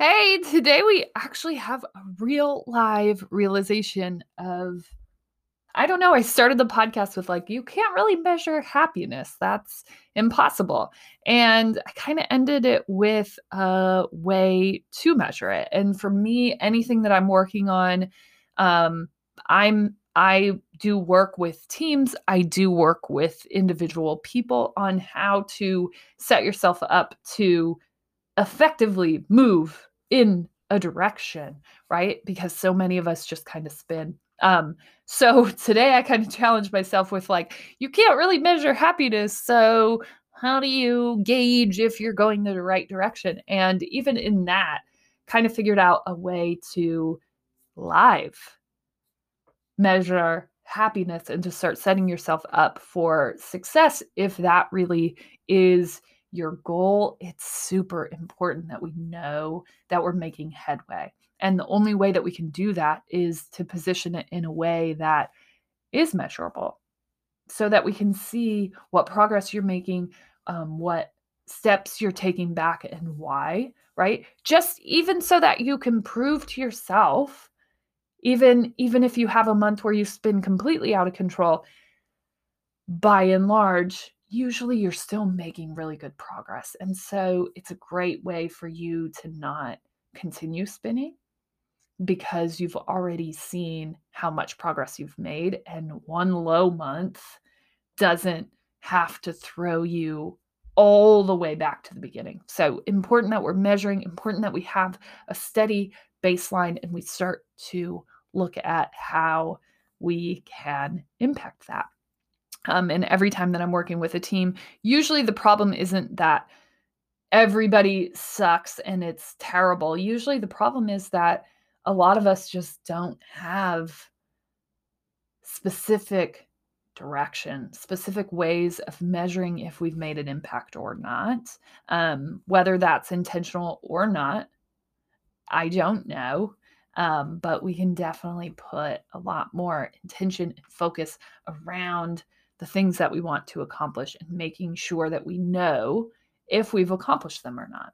Hey, today we actually have a real live realization of I don't know. I started the podcast with like, you can't really measure happiness. That's impossible. And I kind of ended it with a way to measure it. And for me, anything that I'm working on, um, I'm I do work with teams. I do work with individual people on how to set yourself up to effectively move in a direction, right? Because so many of us just kind of spin. Um, so today I kind of challenged myself with like, you can't really measure happiness. So how do you gauge if you're going the right direction? And even in that, kind of figured out a way to live measure happiness and to start setting yourself up for success if that really is your goal, it's super important that we know that we're making headway. And the only way that we can do that is to position it in a way that is measurable so that we can see what progress you're making, um, what steps you're taking back, and why, right? Just even so that you can prove to yourself even even if you have a month where you spin completely out of control by and large usually you're still making really good progress. And so it's a great way for you to not continue spinning because you've already seen how much progress you've made. And one low month doesn't have to throw you all the way back to the beginning. So important that we're measuring, important that we have a steady baseline and we start to look at how we can impact that. Um, and every time that I'm working with a team, usually the problem isn't that everybody sucks and it's terrible. Usually the problem is that a lot of us just don't have specific direction, specific ways of measuring if we've made an impact or not. Um, whether that's intentional or not, I don't know. Um, but we can definitely put a lot more intention and focus around the things that we want to accomplish and making sure that we know if we've accomplished them or not.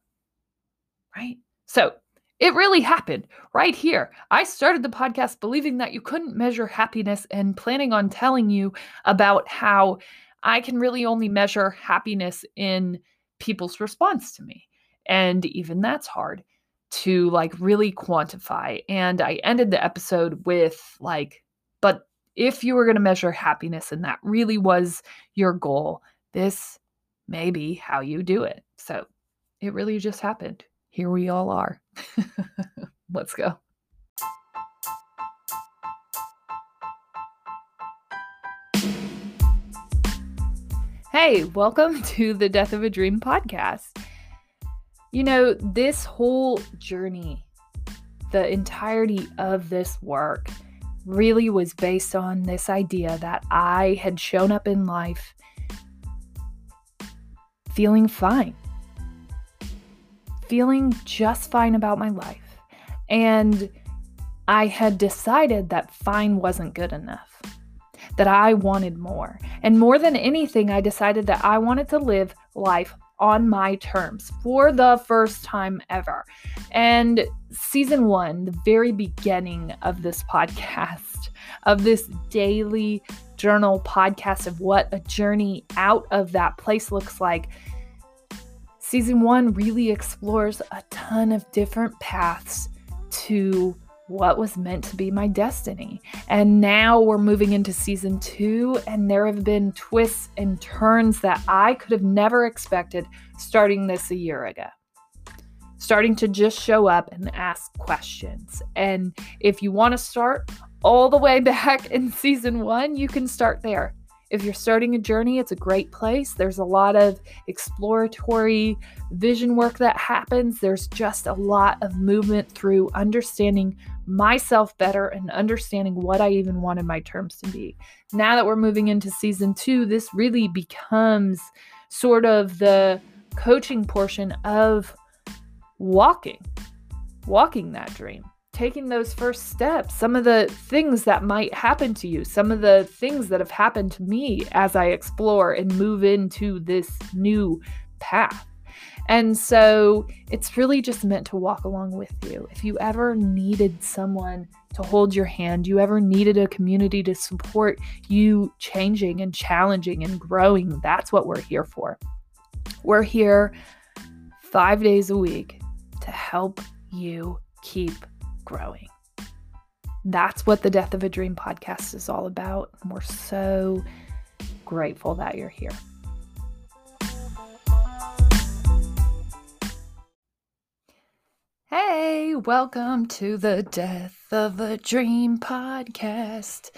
Right? So it really happened right here. I started the podcast believing that you couldn't measure happiness and planning on telling you about how I can really only measure happiness in people's response to me. And even that's hard to like really quantify. And I ended the episode with like, but if you were going to measure happiness and that really was your goal, this may be how you do it. So it really just happened. Here we all are. Let's go. Hey, welcome to the Death of a Dream podcast. You know, this whole journey, the entirety of this work, really was based on this idea that I had shown up in life feeling fine, feeling just fine about my life. And I had decided that fine wasn't good enough, that I wanted more. And more than anything, I decided that I wanted to live life on my terms for the first time ever. And season one, the very beginning of this podcast, of this daily journal podcast of what a journey out of that place looks like. Season one really explores a ton of different paths to what was meant to be my destiny. And now we're moving into season two, and there have been twists and turns that I could have never expected starting this a year ago. Starting to just show up and ask questions. And if you want to start all the way back in season one, you can start there. If you're starting a journey, it's a great place. There's a lot of exploratory vision work that happens. There's just a lot of movement through understanding myself better and understanding what I even wanted my terms to be. Now that we're moving into season two, this really becomes sort of the coaching portion of walking, walking that dream taking those first steps, some of the things that might happen to you, some of the things that have happened to me as I explore and move into this new path. And so it's really just meant to walk along with you. If you ever needed someone to hold your hand, you ever needed a community to support you changing and challenging and growing, that's what we're here for. We're here five days a week to help you keep growing. That's what the Death of a Dream podcast is all about. And we're so grateful that you're here. Hey, welcome to the Death of a Dream podcast,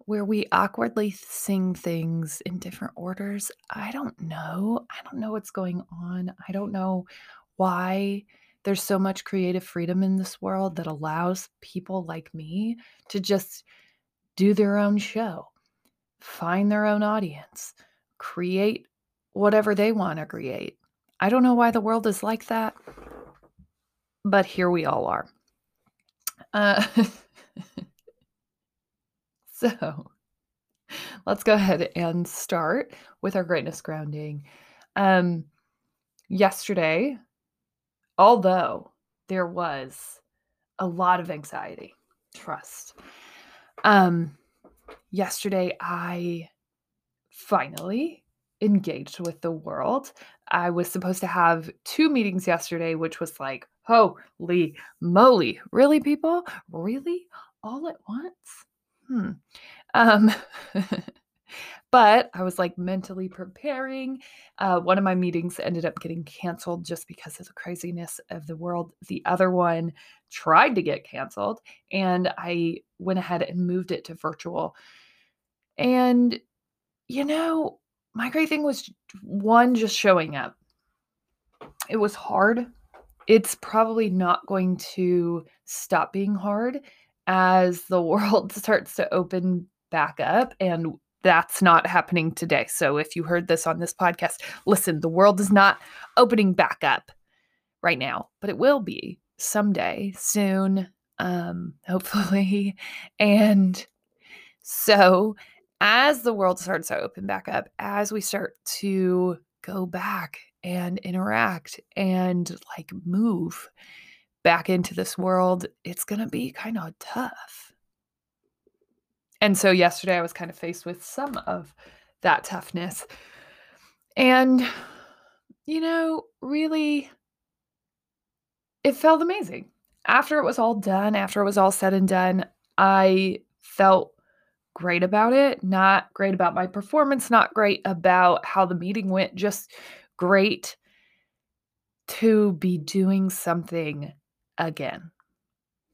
where we awkwardly sing things in different orders. I don't know. I don't know what's going on. I don't know why there's so much creative freedom in this world that allows people like me to just do their own show, find their own audience, create whatever they want to create. I don't know why the world is like that, but here we all are. Uh, so let's go ahead and start with our greatness grounding. Um, yesterday, although there was a lot of anxiety, trust. Um, yesterday, I finally engaged with the world. I was supposed to have two meetings yesterday, which was like, holy moly. Really, people? Really? All at once? Hmm. Um, but I was like mentally preparing. Uh, one of my meetings ended up getting canceled just because of the craziness of the world. The other one tried to get canceled, and I went ahead and moved it to virtual. And, you know, my great thing was one, just showing up. It was hard. It's probably not going to stop being hard as the world starts to open back up and that's not happening today. So if you heard this on this podcast, listen, the world is not opening back up right now, but it will be someday soon, um, hopefully. And so as the world starts to open back up, as we start to go back and interact and like move back into this world, it's going to be kind of tough and so yesterday I was kind of faced with some of that toughness. And, you know, really, it felt amazing. After it was all done, after it was all said and done, I felt great about it. Not great about my performance, not great about how the meeting went, just great to be doing something again,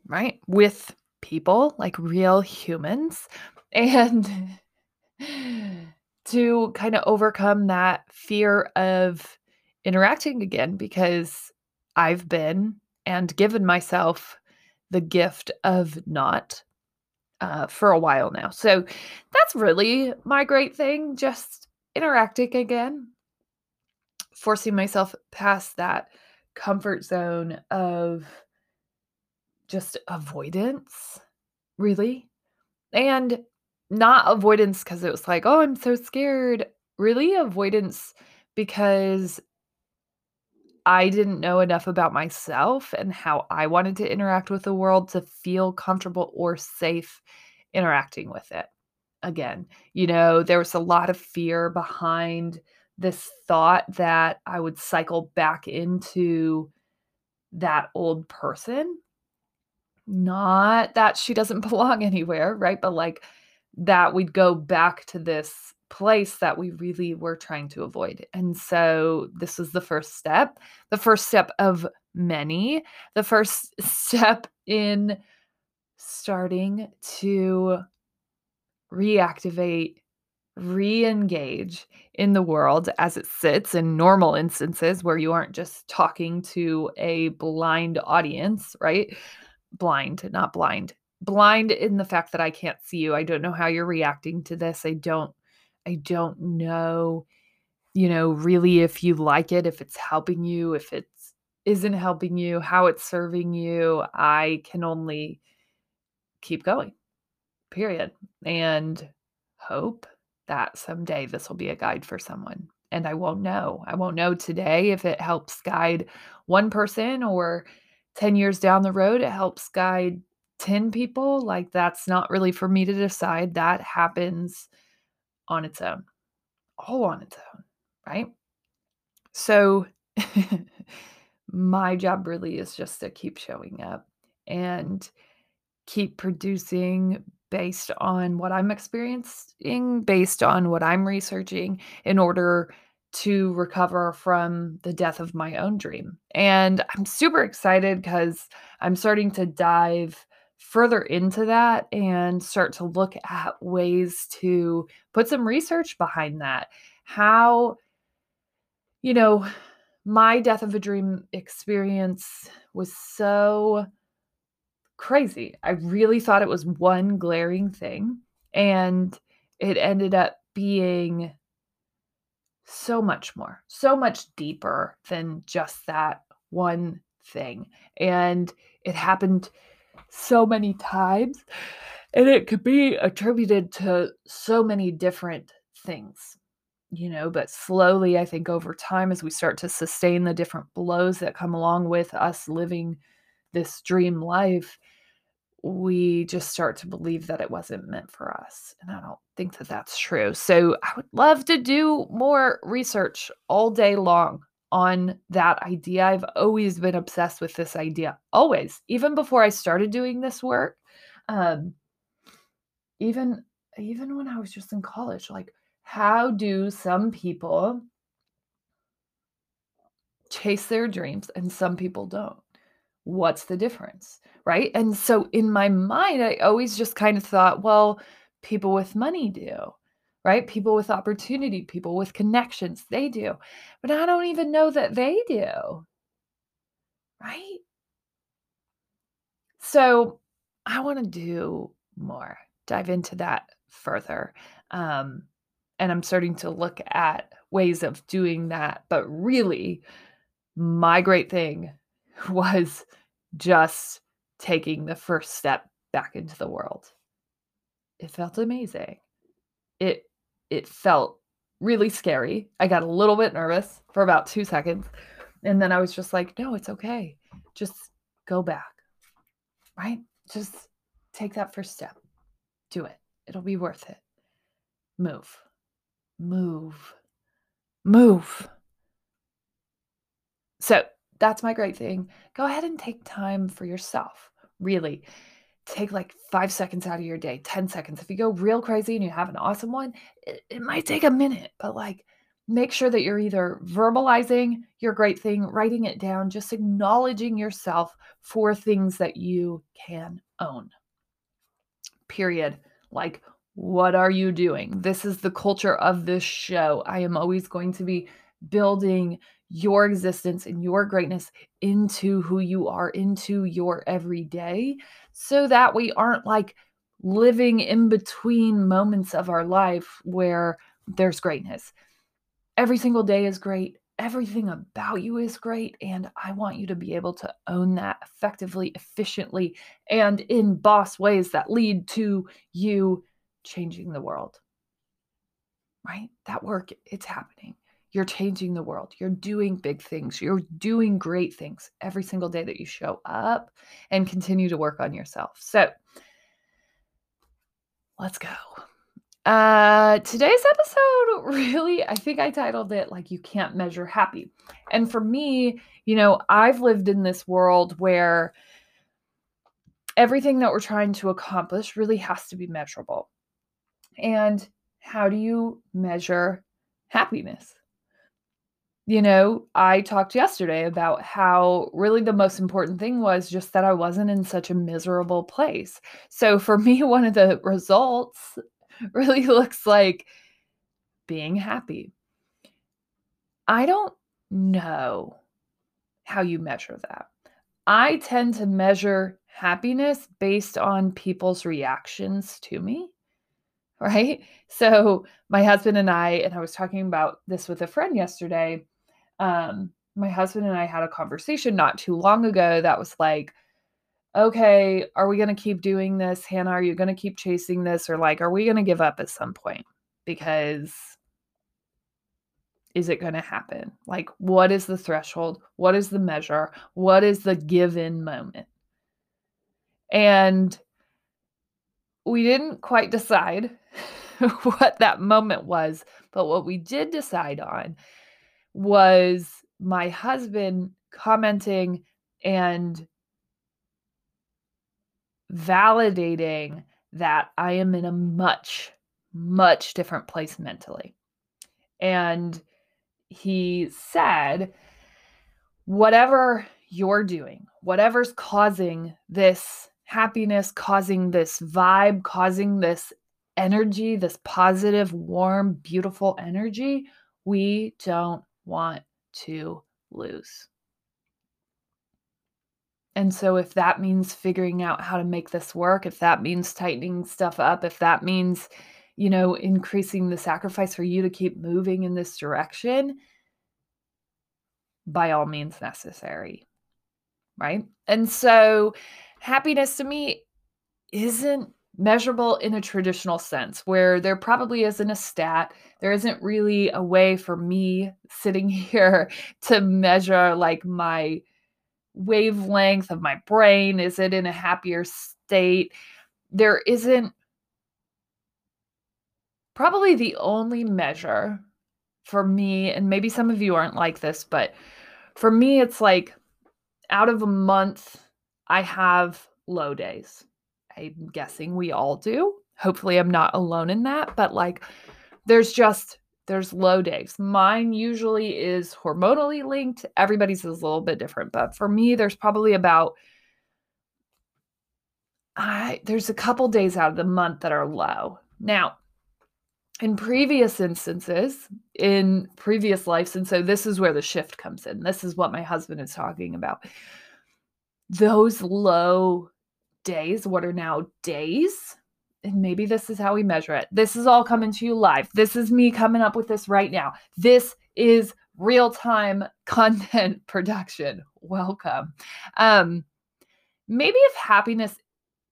right? With people, like real humans, and to kind of overcome that fear of interacting again because I've been and given myself the gift of not uh, for a while now. So that's really my great thing, just interacting again, forcing myself past that comfort zone of just avoidance, really. And not avoidance because it was like, oh, I'm so scared. Really, avoidance because I didn't know enough about myself and how I wanted to interact with the world to feel comfortable or safe interacting with it. Again, you know, there was a lot of fear behind this thought that I would cycle back into that old person not that she doesn't belong anywhere, right? But like that we'd go back to this place that we really were trying to avoid. And so this was the first step, the first step of many, the first step in starting to reactivate, re engage in the world as it sits in normal instances where you aren't just talking to a blind audience, right? Blind, not blind. Blind in the fact that I can't see you. I don't know how you're reacting to this. I don't I don't know you know really if you like it, if it's helping you, if it's isn't helping you, how it's serving you. I can only keep going. Period. And hope that someday this will be a guide for someone. and I won't know. I won't know today if it helps guide one person or 10 years down the road it helps guide 10 people. Like that's not really for me to decide. That happens on its own, all on its own, right? So my job really is just to keep showing up and keep producing based on what I'm experiencing, based on what I'm researching in order to recover from the death of my own dream. And I'm super excited because I'm starting to dive further into that and start to look at ways to put some research behind that. How, you know, my death of a dream experience was so crazy. I really thought it was one glaring thing, and it ended up being so much more, so much deeper than just that one thing. And it happened so many times, and it could be attributed to so many different things. You know, but slowly, I think over time, as we start to sustain the different blows that come along with us living this dream life, we just start to believe that it wasn't meant for us. And I don't think that that's true. So I would love to do more research all day long on that idea. I've always been obsessed with this idea, always, even before I started doing this work. Um, even even when I was just in college, like how do some people chase their dreams and some people don't? What's the difference? right? And so in my mind, I always just kind of thought, well, people with money do, right? People with opportunity, people with connections, they do. But I don't even know that they do, right? So I want to do more, dive into that further. Um, and I'm starting to look at ways of doing that. But really, my great thing was just taking the first step back into the world. It felt amazing. It it felt really scary. I got a little bit nervous for about 2 seconds and then I was just like, "No, it's okay. Just go back." Right? Just take that first step. Do it. It'll be worth it. Move. Move. Move. So, that's my great thing. Go ahead and take time for yourself. Really take like five seconds out of your day, 10 seconds. If you go real crazy and you have an awesome one, it, it might take a minute, but like make sure that you're either verbalizing your great thing, writing it down, just acknowledging yourself for things that you can own. Period. Like, what are you doing? This is the culture of this show. I am always going to be building your existence and your greatness into who you are, into your everyday, so that we aren't like living in between moments of our life where there's greatness. Every single day is great. Everything about you is great. And I want you to be able to own that effectively, efficiently, and in boss ways that lead to you changing the world. Right? That work, it's happening. You're changing the world. You're doing big things. You're doing great things every single day that you show up and continue to work on yourself. So let's go. Uh, today's episode really, I think I titled it like You Can't Measure Happy. And for me, you know, I've lived in this world where everything that we're trying to accomplish really has to be measurable. And how do you measure happiness? You know, I talked yesterday about how really the most important thing was just that I wasn't in such a miserable place. So for me, one of the results really looks like being happy. I don't know how you measure that. I tend to measure happiness based on people's reactions to me. Right. So, my husband and I, and I was talking about this with a friend yesterday um, my husband and I had a conversation not too long ago that was like, okay, are we going to keep doing this? Hannah, are you going to keep chasing this? Or like, are we going to give up at some point? Because is it going to happen? Like, what is the threshold? What is the measure? What is the given moment? And we didn't quite decide what that moment was, but what we did decide on was my husband commenting and validating that I am in a much, much different place mentally. And he said, whatever you're doing, whatever's causing this happiness, causing this vibe, causing this energy, this positive, warm, beautiful energy, we don't want to lose. And so, if that means figuring out how to make this work, if that means tightening stuff up, if that means, you know, increasing the sacrifice for you to keep moving in this direction, by all means necessary. Right. And so, happiness to me isn't measurable in a traditional sense, where there probably isn't a stat. There isn't really a way for me sitting here to measure like my wavelength of my brain. Is it in a happier state? There isn't probably the only measure for me, and maybe some of you aren't like this, but for me, it's like out of a month, I have low days. I'm guessing we all do. Hopefully, I'm not alone in that, but like there's just there's low days. Mine usually is hormonally linked. Everybody's is a little bit different, but for me, there's probably about I there's a couple days out of the month that are low. Now, in previous instances, in previous lives, and so this is where the shift comes in. This is what my husband is talking about. Those low days, what are now days, and maybe this is how we measure it. This is all coming to you live. This is me coming up with this right now. This is real time content production. Welcome. Um, maybe if happiness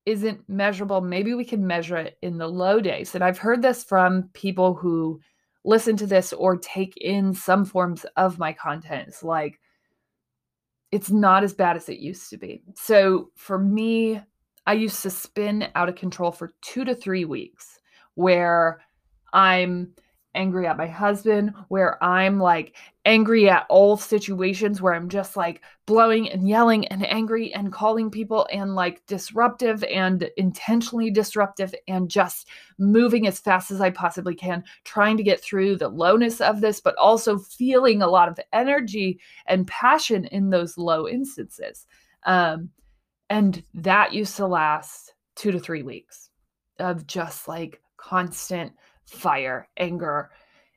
isn't measurable, maybe we can measure it in the low days. And I've heard this from people who listen to this or take in some forms of my content. It's like, it's not as bad as it used to be. So for me, I used to spin out of control for two to three weeks where I'm angry at my husband, where I'm like angry at all situations where I'm just like blowing and yelling and angry and calling people and like disruptive and intentionally disruptive and just moving as fast as I possibly can, trying to get through the lowness of this, but also feeling a lot of energy and passion in those low instances. Um, and that used to last two to three weeks of just like constant fire, anger,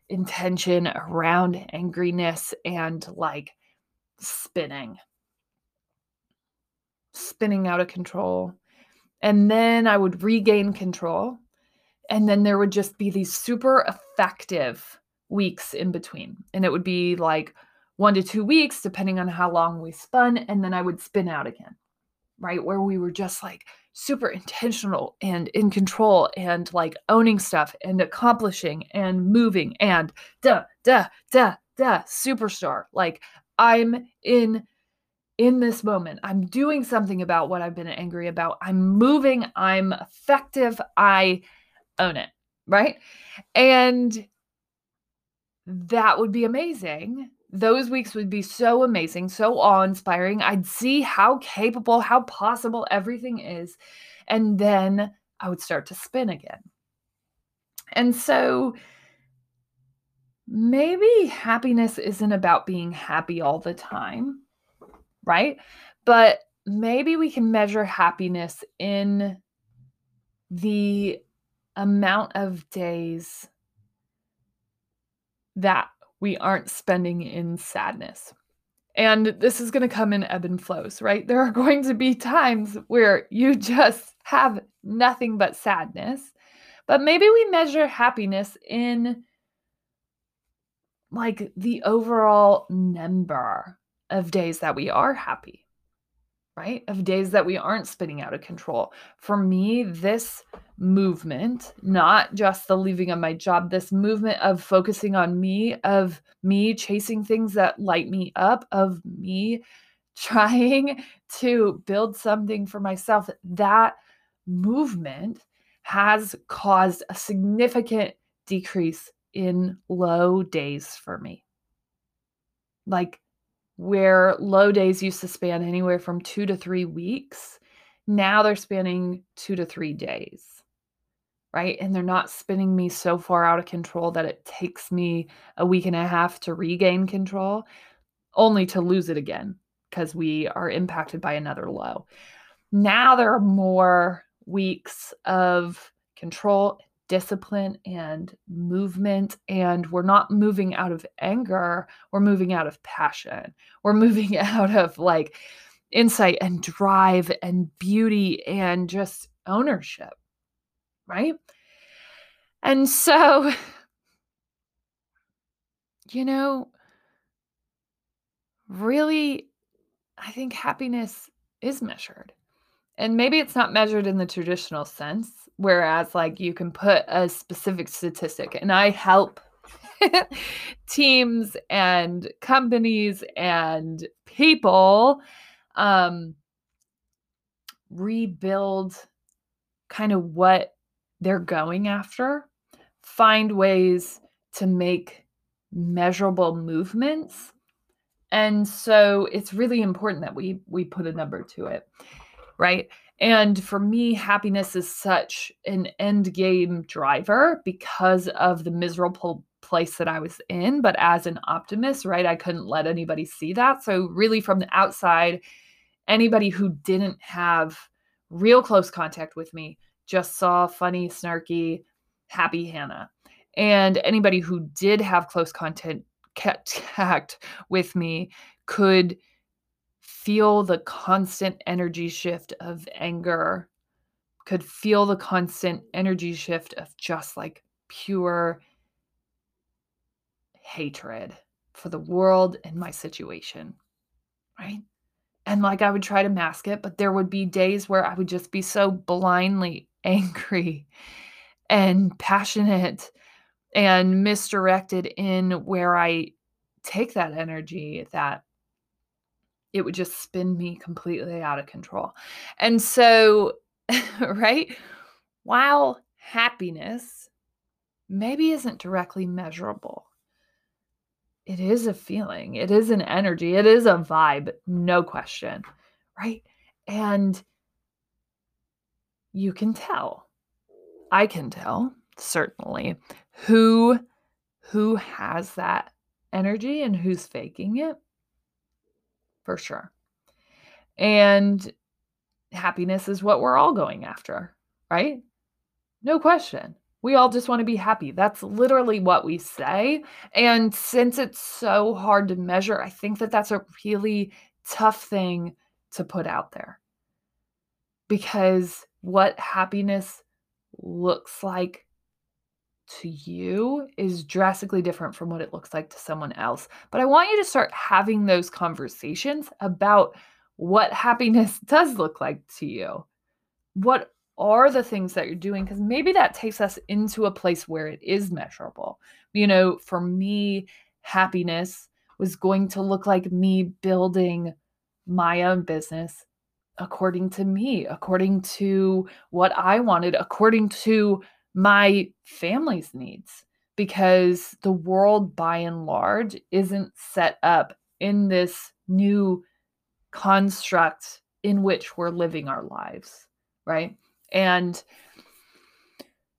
intention around angriness, and like spinning, spinning out of control. And then I would regain control. And then there would just be these super effective weeks in between. And it would be like one to two weeks, depending on how long we spun. And then I would spin out again right? Where we were just like super intentional and in control and like owning stuff and accomplishing and moving and duh, duh, duh, duh, superstar. Like I'm in in this moment. I'm doing something about what I've been angry about. I'm moving, I'm effective, I own it, right? And that would be amazing those weeks would be so amazing, so awe inspiring. I'd see how capable, how possible everything is. And then I would start to spin again. And so maybe happiness isn't about being happy all the time, right? But maybe we can measure happiness in the amount of days that we aren't spending in sadness. And this is going to come in ebb and flows, right? There are going to be times where you just have nothing but sadness. But maybe we measure happiness in like the overall number of days that we are happy, right? Of days that we aren't spinning out of control. For me, this movement, not just the leaving of my job, this movement of focusing on me, of me chasing things that light me up, of me trying to build something for myself, that movement has caused a significant decrease in low days for me. Like where low days used to span anywhere from two to three weeks, now they're spanning two to three days. Right. And they're not spinning me so far out of control that it takes me a week and a half to regain control, only to lose it again because we are impacted by another low. Now there are more weeks of control discipline and movement and we're not moving out of anger we're moving out of passion. We're moving out of like insight and drive and beauty and just ownership right? And so you know really i think happiness is measured. And maybe it's not measured in the traditional sense whereas like you can put a specific statistic and i help teams and companies and people um rebuild kind of what they're going after find ways to make measurable movements and so it's really important that we we put a number to it right? And for me, happiness is such an end game driver because of the miserable place that I was in. But as an optimist, right, I couldn't let anybody see that. So, really, from the outside, anybody who didn't have real close contact with me just saw funny, snarky, happy Hannah. And anybody who did have close contact with me could feel the constant energy shift of anger, could feel the constant energy shift of just like pure hatred for the world and my situation. Right. And like I would try to mask it, but there would be days where I would just be so blindly angry and passionate and misdirected in where I take that energy, that it would just spin me completely out of control. And so, right, while happiness maybe isn't directly measurable, it is a feeling, it is an energy, it is a vibe, no question, right? And you can tell. I can tell, certainly, who who has that energy and who's faking it for sure. And happiness is what we're all going after, right? No question. We all just want to be happy. That's literally what we say. And since it's so hard to measure, I think that that's a really tough thing to put out there. Because what happiness looks like to you is drastically different from what it looks like to someone else. But I want you to start having those conversations about what happiness does look like to you. What are the things that you're doing? Because maybe that takes us into a place where it is measurable. You know, for me, happiness was going to look like me building my own business according to me, according to what I wanted, according to my family's needs because the world by and large isn't set up in this new construct in which we're living our lives, right? And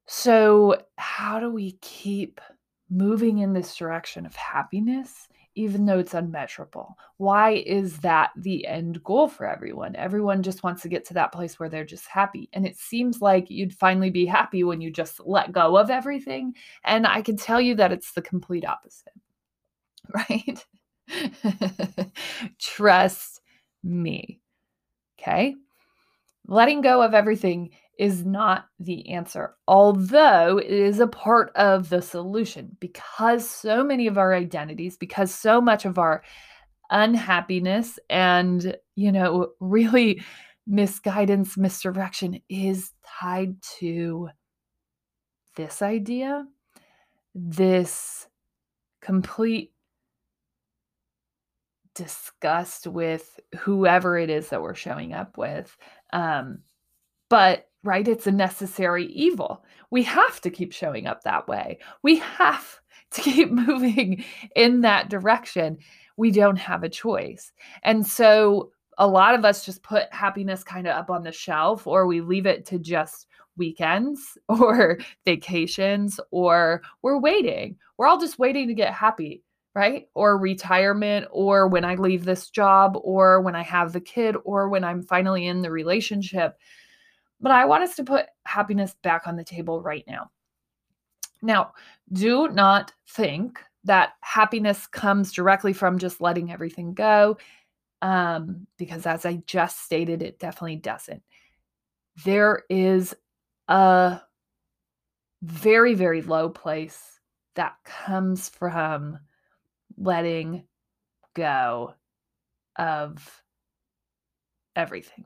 so, how do we keep moving in this direction of happiness even though it's unmeasurable. Why is that the end goal for everyone? Everyone just wants to get to that place where they're just happy. And it seems like you'd finally be happy when you just let go of everything. And I can tell you that it's the complete opposite, right? Trust me. Okay. Letting go of everything is not the answer, although it is a part of the solution because so many of our identities, because so much of our unhappiness and, you know, really misguidance, misdirection is tied to this idea, this complete disgust with whoever it is that we're showing up with. Um, but, right, it's a necessary evil. We have to keep showing up that way. We have to keep moving in that direction. We don't have a choice. And so, a lot of us just put happiness kind of up on the shelf or we leave it to just weekends or vacations or we're waiting. We're all just waiting to get happy right? Or retirement, or when I leave this job, or when I have the kid, or when I'm finally in the relationship. But I want us to put happiness back on the table right now. Now, do not think that happiness comes directly from just letting everything go, um, because as I just stated, it definitely doesn't. There is a very, very low place that comes from letting go of everything.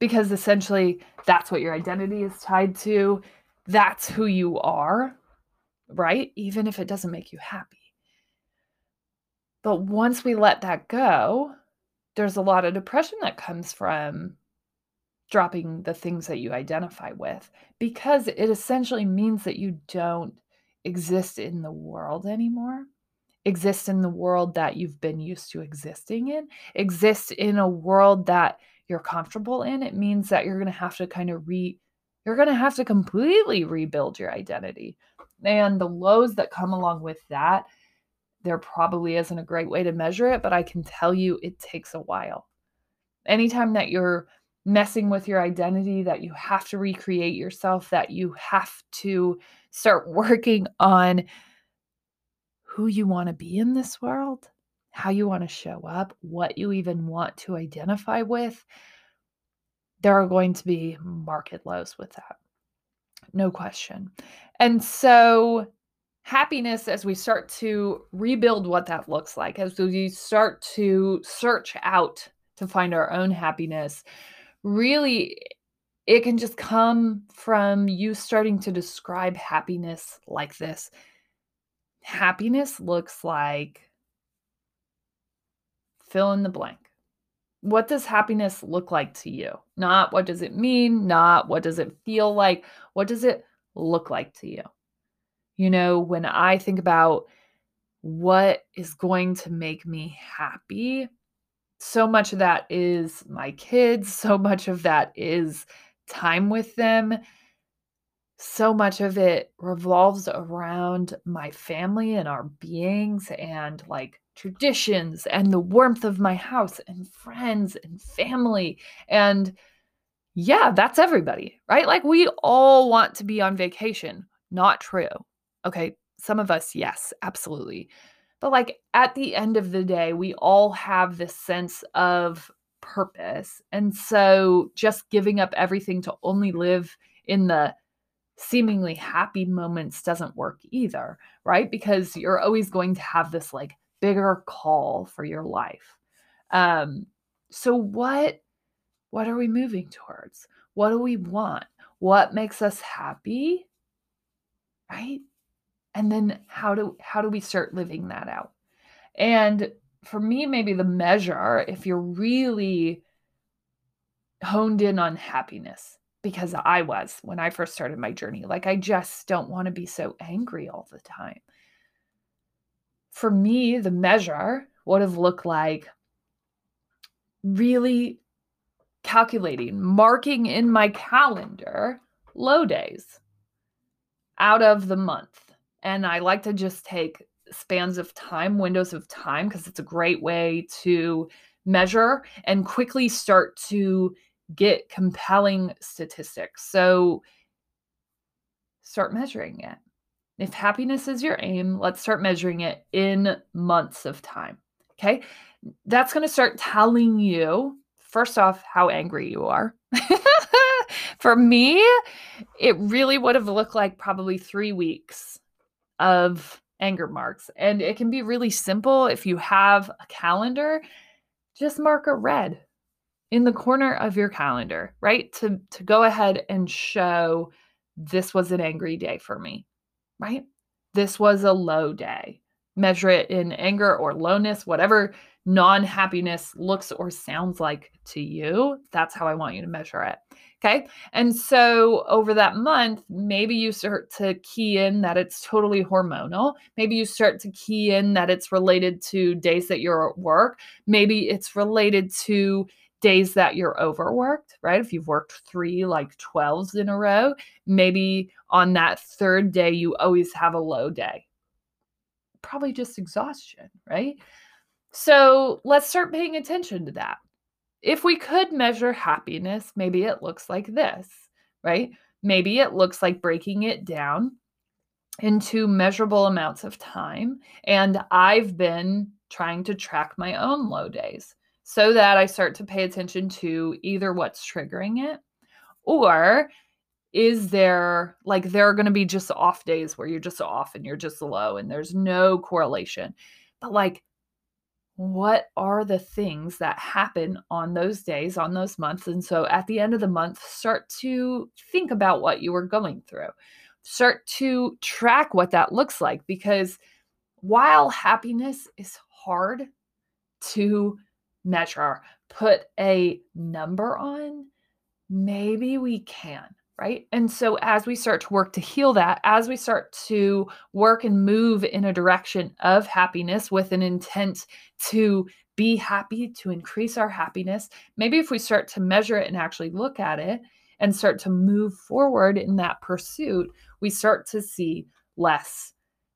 Because essentially, that's what your identity is tied to. That's who you are, right? Even if it doesn't make you happy. But once we let that go, there's a lot of depression that comes from dropping the things that you identify with because it essentially means that you don't exist in the world anymore, exist in the world that you've been used to existing in, exist in a world that you're comfortable in, it means that you're going to have to kind of re you're going to have to completely rebuild your identity. And the lows that come along with that, there probably isn't a great way to measure it, but I can tell you it takes a while. Anytime that you're messing with your identity, that you have to recreate yourself, that you have to start working on who you want to be in this world, how you want to show up, what you even want to identify with, there are going to be market lows with that. No question. And so, happiness, as we start to rebuild what that looks like, as we start to search out to find our own happiness, really it can just come from you starting to describe happiness like this. Happiness looks like fill in the blank. What does happiness look like to you? Not what does it mean, not what does it feel like, what does it look like to you? You know, when I think about what is going to make me happy, so much of that is my kids, so much of that is time with them. So much of it revolves around my family and our beings and like traditions and the warmth of my house and friends and family. And yeah, that's everybody, right? Like we all want to be on vacation. Not true. Okay. Some of us, yes, absolutely. But like at the end of the day, we all have this sense of purpose. And so just giving up everything to only live in the seemingly happy moments doesn't work either, right? Because you're always going to have this like bigger call for your life. Um so what what are we moving towards? What do we want? What makes us happy? Right? And then how do how do we start living that out? And for me, maybe the measure, if you're really honed in on happiness, because I was when I first started my journey, like I just don't want to be so angry all the time. For me, the measure would have looked like really calculating, marking in my calendar low days out of the month. And I like to just take spans of time, windows of time, because it's a great way to measure and quickly start to get compelling statistics. So start measuring it. If happiness is your aim, let's start measuring it in months of time. Okay. That's going to start telling you, first off, how angry you are. For me, it really would have looked like probably three weeks of anger marks. And it can be really simple. If you have a calendar, just mark a red in the corner of your calendar, right? To, to go ahead and show this was an angry day for me, right? This was a low day. Measure it in anger or lowness, whatever non happiness looks or sounds like to you. That's how I want you to measure it. Okay. And so over that month, maybe you start to key in that it's totally hormonal. Maybe you start to key in that it's related to days that you're at work. Maybe it's related to days that you're overworked, right? If you've worked three like 12s in a row, maybe on that third day, you always have a low day. Probably just exhaustion, right? So let's start paying attention to that. If we could measure happiness, maybe it looks like this, right? Maybe it looks like breaking it down into measurable amounts of time. And I've been trying to track my own low days so that I start to pay attention to either what's triggering it or is there like there are going to be just off days where you're just off and you're just low and there's no correlation. But like what are the things that happen on those days, on those months. And so at the end of the month, start to think about what you were going through. Start to track what that looks like because while happiness is hard to measure, put a number on, maybe we can right? And so as we start to work to heal that, as we start to work and move in a direction of happiness with an intent to be happy, to increase our happiness, maybe if we start to measure it and actually look at it and start to move forward in that pursuit, we start to see less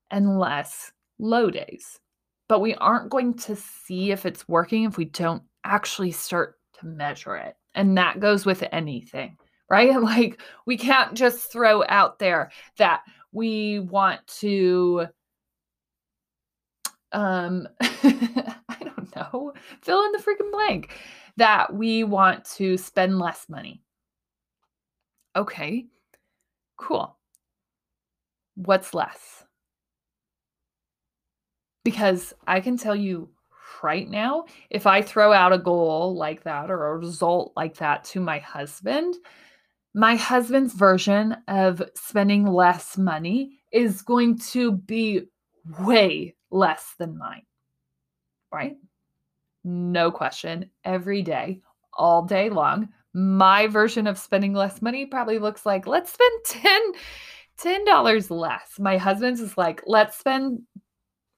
and less low days. But we aren't going to see if it's working if we don't actually start to measure it. And that goes with anything right? Like we can't just throw out there that we want to um I don't know, fill in the freaking blank that we want to spend less money. Okay. Cool. What's less? Because I can tell you right now, if I throw out a goal like that or a result like that to my husband, my husband's version of spending less money is going to be way less than mine. Right? No question. Every day, all day long, my version of spending less money probably looks like let's spend 10 $10 less. My husband's is like, let's spend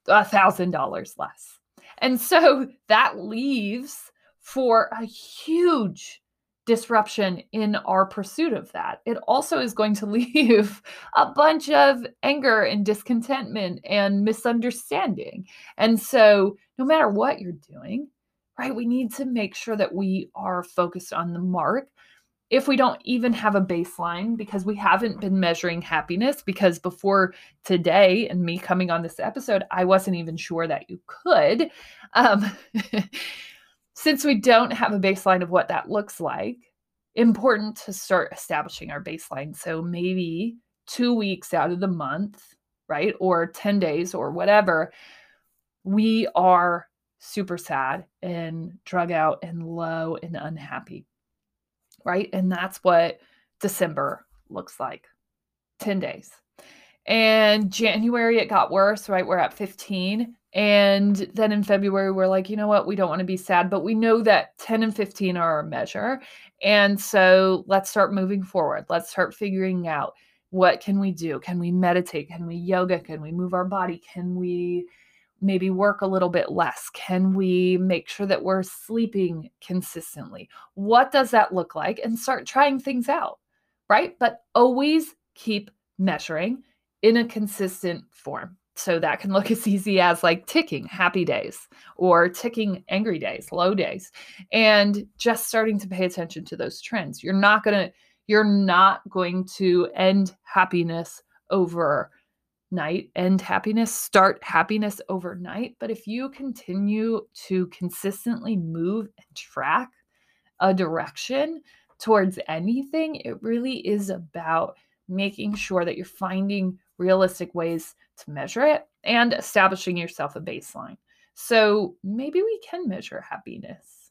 a thousand dollars less. And so that leaves for a huge disruption in our pursuit of that. It also is going to leave a bunch of anger and discontentment and misunderstanding. And so, no matter what you're doing, right, we need to make sure that we are focused on the mark. If we don't even have a baseline because we haven't been measuring happiness, because before today and me coming on this episode, I wasn't even sure that you could. Um, since we don't have a baseline of what that looks like, important to start establishing our baseline. So maybe two weeks out of the month, right? Or 10 days or whatever, we are super sad and drug out and low and unhappy, right? And that's what December looks like 10 days. And January, it got worse, right? We're at 15. And then in February, we're like, you know what? We don't want to be sad, but we know that 10 and 15 are our measure. And so let's start moving forward. Let's start figuring out what can we do? Can we meditate? Can we yoga? Can we move our body? Can we maybe work a little bit less? Can we make sure that we're sleeping consistently? What does that look like? And start trying things out, right? But always keep measuring in a consistent form. So that can look as easy as like ticking happy days or ticking angry days, low days, and just starting to pay attention to those trends. You're not going to you're not going to end happiness overnight, end happiness, start happiness overnight, but if you continue to consistently move and track a direction towards anything, it really is about making sure that you're finding realistic ways to measure it and establishing yourself a baseline. So maybe we can measure happiness.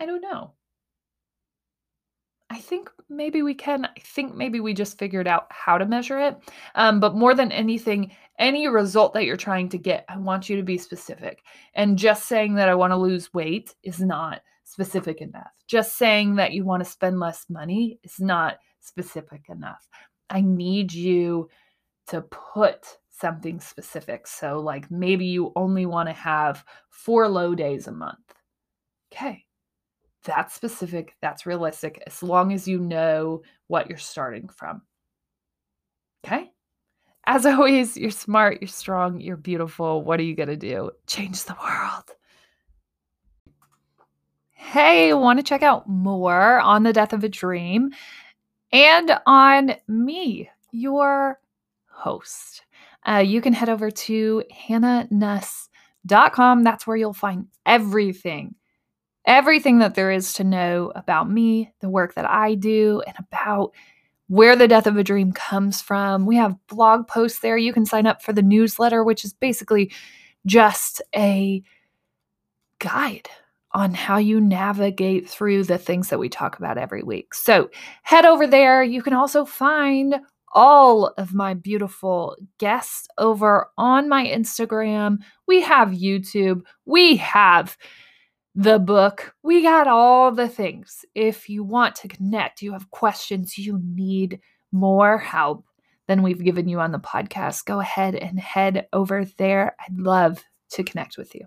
I don't know. I think maybe we can. I think maybe we just figured out how to measure it. Um, but more than anything, any result that you're trying to get, I want you to be specific. And just saying that I want to lose weight is not specific enough. Just saying that you want to spend less money is not specific enough. I need you to put something specific. So, like maybe you only want to have four low days a month. Okay, that's specific, that's realistic, as long as you know what you're starting from. Okay? As always, you're smart, you're strong, you're beautiful. What are you going to do? Change the world. Hey, want to check out more on the death of a dream and on me, your host? Uh, you can head over to hannanuss.com. That's where you'll find everything everything that there is to know about me, the work that I do, and about where the death of a dream comes from. We have blog posts there. You can sign up for the newsletter, which is basically just a guide on how you navigate through the things that we talk about every week. So head over there. You can also find all of my beautiful guests over on my Instagram. We have YouTube. We have the book. We got all the things. If you want to connect, you have questions, you need more help than we've given you on the podcast, go ahead and head over there. I'd love to connect with you.